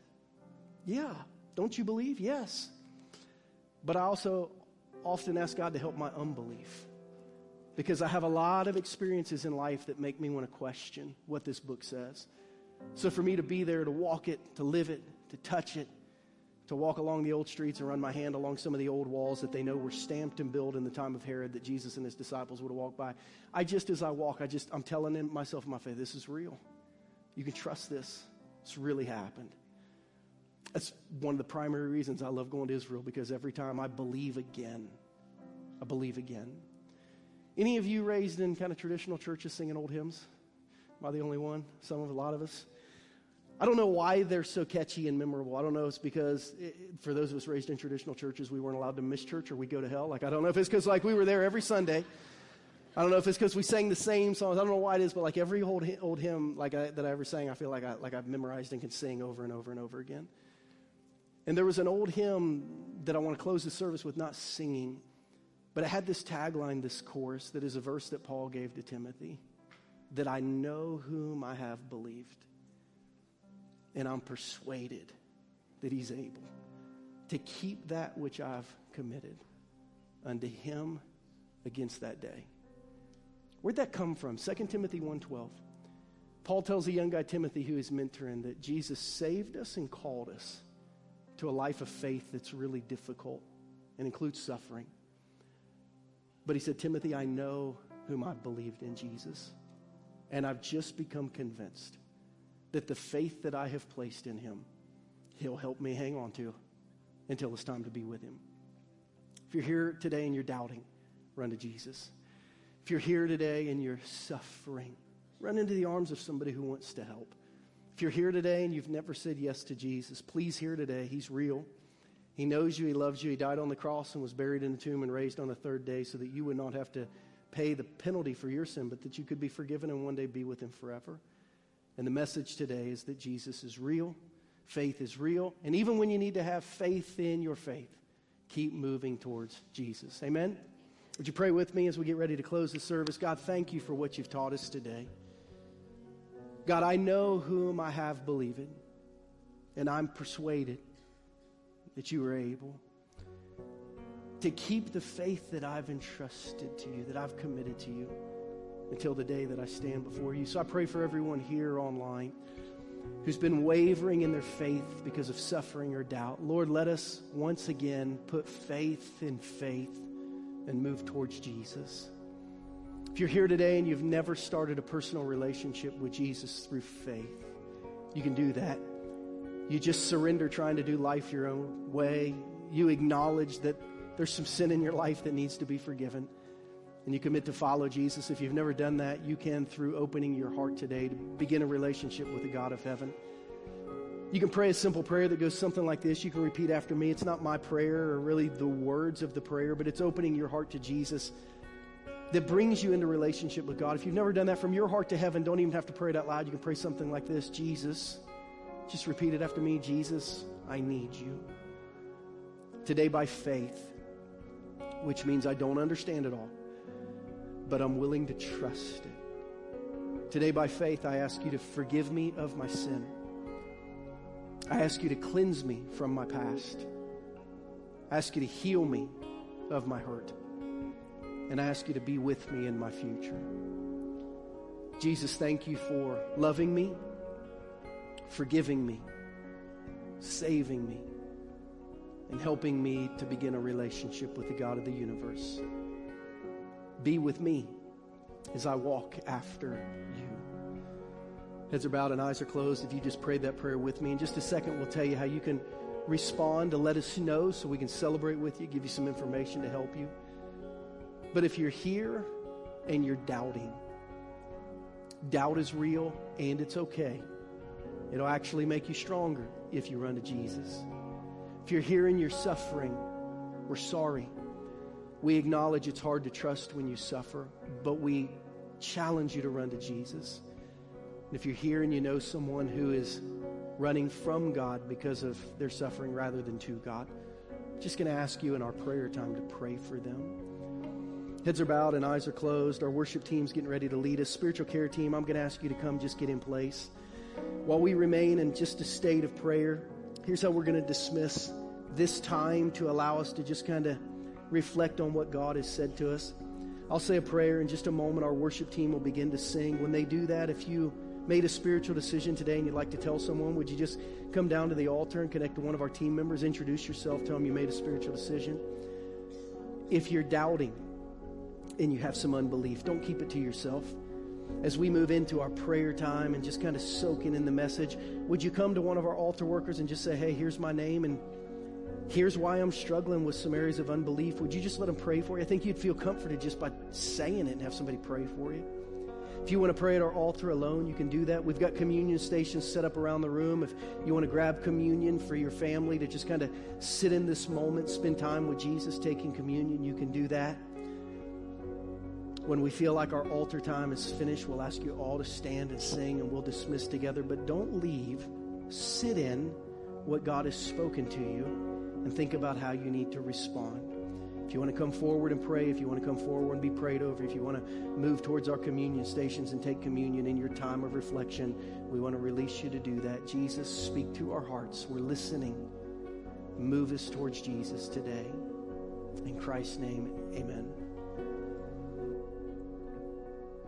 Yeah. Don't you believe? Yes. But I also often ask God to help my unbelief because I have a lot of experiences in life that make me want to question what this book says. So for me to be there, to walk it, to live it, to touch it, to walk along the old streets and run my hand along some of the old walls that they know were stamped and built in the time of Herod that Jesus and his disciples would have walked by. I just, as I walk, I just, I'm telling myself in my faith, this is real. You can trust this. It's really happened. That's one of the primary reasons I love going to Israel because every time I believe again, I believe again. Any of you raised in kind of traditional churches singing old hymns? Am I the only one? Some of a lot of us. I don't know why they're so catchy and memorable. I don't know. It's because it, for those of us raised in traditional churches, we weren't allowed to miss church or we go to hell. Like I don't know if it's because like we were there every Sunday. I don't know if it's because we sang the same songs. I don't know why it is, but like every old old hymn like I, that I ever sang, I feel like I like I've memorized and can sing over and over and over again. And there was an old hymn that I want to close the service with, not singing. But it had this tagline, this course that is a verse that Paul gave to Timothy that I know whom I have believed, and I'm persuaded that he's able to keep that which I've committed unto him against that day. Where'd that come from? 2 Timothy 1:12. Paul tells a young guy Timothy who is mentoring that Jesus saved us and called us to a life of faith that's really difficult and includes suffering. But he said, Timothy, I know whom I've believed in Jesus. And I've just become convinced that the faith that I have placed in him, he'll help me hang on to until it's time to be with him. If you're here today and you're doubting, run to Jesus. If you're here today and you're suffering, run into the arms of somebody who wants to help. If you're here today and you've never said yes to Jesus, please hear today. He's real. He knows you, He loves you. He died on the cross and was buried in the tomb and raised on the third day so that you would not have to pay the penalty for your sin, but that you could be forgiven and one day be with Him forever. And the message today is that Jesus is real, faith is real, and even when you need to have faith in your faith, keep moving towards Jesus. Amen? Would you pray with me as we get ready to close the service? God, thank you for what you've taught us today. God, I know whom I have believed, and I'm persuaded that you are able to keep the faith that I've entrusted to you, that I've committed to you until the day that I stand before you. So I pray for everyone here online who's been wavering in their faith because of suffering or doubt. Lord, let us once again put faith in faith and move towards Jesus. If you're here today and you've never started a personal relationship with Jesus through faith, you can do that. You just surrender trying to do life your own way. You acknowledge that there's some sin in your life that needs to be forgiven. And you commit to follow Jesus. If you've never done that, you can through opening your heart today to begin a relationship with the God of heaven. You can pray a simple prayer that goes something like this. You can repeat after me. It's not my prayer or really the words of the prayer, but it's opening your heart to Jesus that brings you into relationship with God. If you've never done that from your heart to heaven, don't even have to pray it out loud. You can pray something like this Jesus, just repeat it after me Jesus, I need you. Today, by faith, which means I don't understand it all, but I'm willing to trust it. Today, by faith, I ask you to forgive me of my sin. I ask you to cleanse me from my past. I ask you to heal me of my hurt. And I ask you to be with me in my future. Jesus, thank you for loving me, forgiving me, saving me, and helping me to begin a relationship with the God of the universe. Be with me as I walk after you. Heads are bowed and eyes are closed. If you just prayed that prayer with me, in just a second, we'll tell you how you can respond to let us know so we can celebrate with you, give you some information to help you. But if you're here and you're doubting, doubt is real and it's okay. It'll actually make you stronger if you run to Jesus. If you're here and you're suffering, we're sorry. We acknowledge it's hard to trust when you suffer, but we challenge you to run to Jesus. And if you're here and you know someone who is running from God because of their suffering rather than to God, I'm just going to ask you in our prayer time to pray for them. Heads are bowed and eyes are closed. Our worship team's getting ready to lead us. Spiritual care team, I'm going to ask you to come just get in place. While we remain in just a state of prayer, here's how we're going to dismiss this time to allow us to just kind of reflect on what God has said to us. I'll say a prayer in just a moment. Our worship team will begin to sing. When they do that, if you made a spiritual decision today and you'd like to tell someone, would you just come down to the altar and connect to one of our team members, introduce yourself, tell them you made a spiritual decision? If you're doubting and you have some unbelief, don't keep it to yourself. As we move into our prayer time and just kind of soaking in the message, would you come to one of our altar workers and just say, hey, here's my name and here's why I'm struggling with some areas of unbelief. Would you just let them pray for you? I think you'd feel comforted just by saying it and have somebody pray for you. If you want to pray at our altar alone, you can do that. We've got communion stations set up around the room. If you want to grab communion for your family to just kind of sit in this moment, spend time with Jesus taking communion, you can do that. When we feel like our altar time is finished, we'll ask you all to stand and sing and we'll dismiss together. But don't leave. Sit in what God has spoken to you and think about how you need to respond. If you want to come forward and pray, if you want to come forward and be prayed over, if you want to move towards our communion stations and take communion in your time of reflection, we want to release you to do that. Jesus, speak to our hearts. We're listening. Move us towards Jesus today. In Christ's name, amen.